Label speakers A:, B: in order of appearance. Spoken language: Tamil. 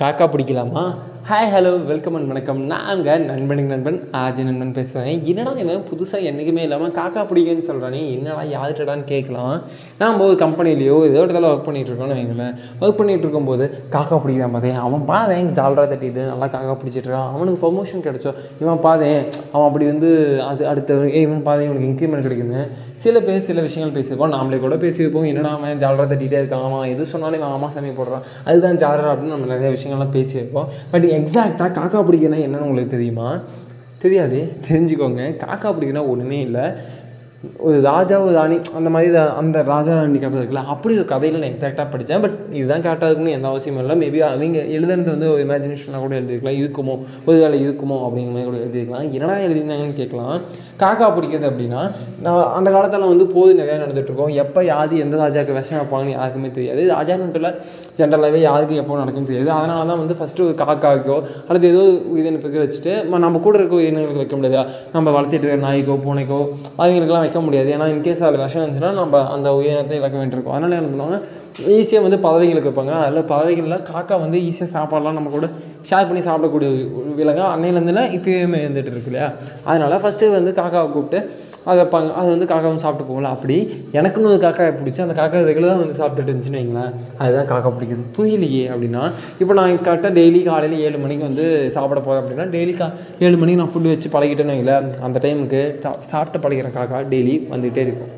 A: காக்கா பிடிக்கலாமா? ஹாய் ஹலோ வெல்கம் அண்ட் வணக்கம். நாங்கள் நண்பனுக்கு நண்பன் ஆஜி நண்பன் பேசுகிறேன் என்னடா இவன் புதுசாக என்றைக்குமே இல்லாமல் காக்கா பிடிக்குன்னு சொல்கிறானே என்னடா யார்கிட்டடான்னு கேட்கலாம். நாம் ஒரு கம்பெனிலேயோ ஏதோ இடத்துல ஒர்க் பண்ணிகிட்டு இருக்கோம்னு வைங்களேன். ஒர்க் பண்ணிகிட்டு போது காக்கா பிடிக்கலாம் பார்த்தேன் அவன் பாதேன் ஜாலராக தட்டிட்டு நல்லா காக்கா பிடிச்சிட்டுருக்கான் அவனுக்கு ப்ரொமோஷன் கிடைச்சோ இவன் பாதேன் அவன் அப்படி வந்து அது அடுத்த ஏய் இவன் பாதேன் இவனுக்கு இன்க்ரிமெண்ட் கிடைக்குது சில பேர் சில விஷயங்கள் பேசியிருப்போம். நாமளே கூட பேசியிருப்போம். என்னடா அவன் ஜாலராக தட்டிகிட்டே இருக்கான்? அவன் எது சொன்னாலும் இவன் ஆமா சாமி போடுறான். அதுதான் ஜாலரா அப்படின்னு நம்ம நிறைய விஷயங்கள்லாம் பேசியிருப்போம். பட் எக்ஸாக்டாக காக்கா பிடிக்கிறனா என்னன்னு உங்களுக்கு தெரியுமா? தெரியாது. தெரிஞ்சுக்கோங்க. காக்கா பிடிக்கிறனா ஒன்றுமே இல்லை. ஒரு ராஜா ஒரு ராணி அந்த மாதிரி தான் அந்த ராஜா ராணி கதை இருக்குல்ல அப்படி ஒரு கதையில் நான் எக்ஸாக்டாக படித்தேன். பட் இதுதான் கரெக்டாக இருக்குன்னு எந்த அவசியமும் இல்லை. மேபி அவங்க எழுதுனது வந்து ஒரு இமேஜினேஷனாக கூட எழுதிருக்கலாம் இருக்குமோ? ஒரு வேலை இருக்குமோ? அப்படிங்கிற மாதிரி கூட எழுதிருக்கலாம் என்னடா எழுதிருந்தாங்கன்னு கேட்கலாம். காக்கா பிடிக்கிறது அப்படின்னா நான் அந்த காலத்தில் வந்து போது நிறையா நடந்துகிட்ருக்கோம் எப்போ யாரு எந்த ராஜாவுக்கு விஷம் வைப்பாங்கன்னு யாருக்குமே தெரியாது. ராஜான்னு இல்லை ஜென்ரலாகவே யாருக்கு எப்போ நடக்கும்னு தெரியாது. அதனால தான் வந்து ஃபஸ்ட்டு ஒரு காக்காக்கோ அல்லது ஏதோ உயிரினத்துக்கு வச்சுட்டு ம- நம்ம கூட இருக்க உயிரினங்களுக்கு வைக்க முடியாது. நம்ம வளர்த்திட்டு இருக்க நாய்க்கோ பூனைக்கோ அதுங்களுக்கெல்லாம் அழிக்க முடியாது. ஏன்னா இன்கேஸ் அதில் விஷம் இருந்துச்சுன்னா நம்ம அந்த உயிரினத்தை இழக்க வேண்டியிருக்கும். அதனால என்ன பண்ணுவாங்க? ஈஸியாக வந்து பறவைகளுக்கு வைப்பாங்க அதில் பறவைகளில் காக்கா வந்து ஈஸியாக சாப்பாடெல்லாம் நம்ம கூட ஷேர் பண்ணி சாப்பிடக்கூடிய ஒரு விலங்கு அன்னையிலேருந்துனா இப்போயுமே இருந்துகிட்டு இருக்கு இல்லையா? அதனால் ஃபஸ்ட்டு வந்து காக்காவை கூப்பிட்டு அதை வைப்பாங்க அது வந்து காக்காவும் சாப்பிட்டு போகல. அப்படி எனக்குன்னு ஒரு காக்கா பிடிச்சி அந்த காக்கா ரெகுலராக வந்து சாப்பிட்டுட்டு இருந்துச்சுன்னு வைங்களேன் அதுதான் காக்கா பிடிக்குது புரியலையே அப்படின்னா இப்போ நான் கரெக்டாக டெய்லி காலையில் ஏழு மணிக்கு வந்து சாப்பிட போகிறேன் அப்படின்னா டெய்லி கா ஏழு மணிக்கு நான் ஃபுட்டு வச்சு பழகிட்டேன்னு வைங்களேன் அந்த டைமுக்கு சாப்பிட்டு பழகிற காக்கா டெய்லி வந்துகிட்டே இருக்கும்.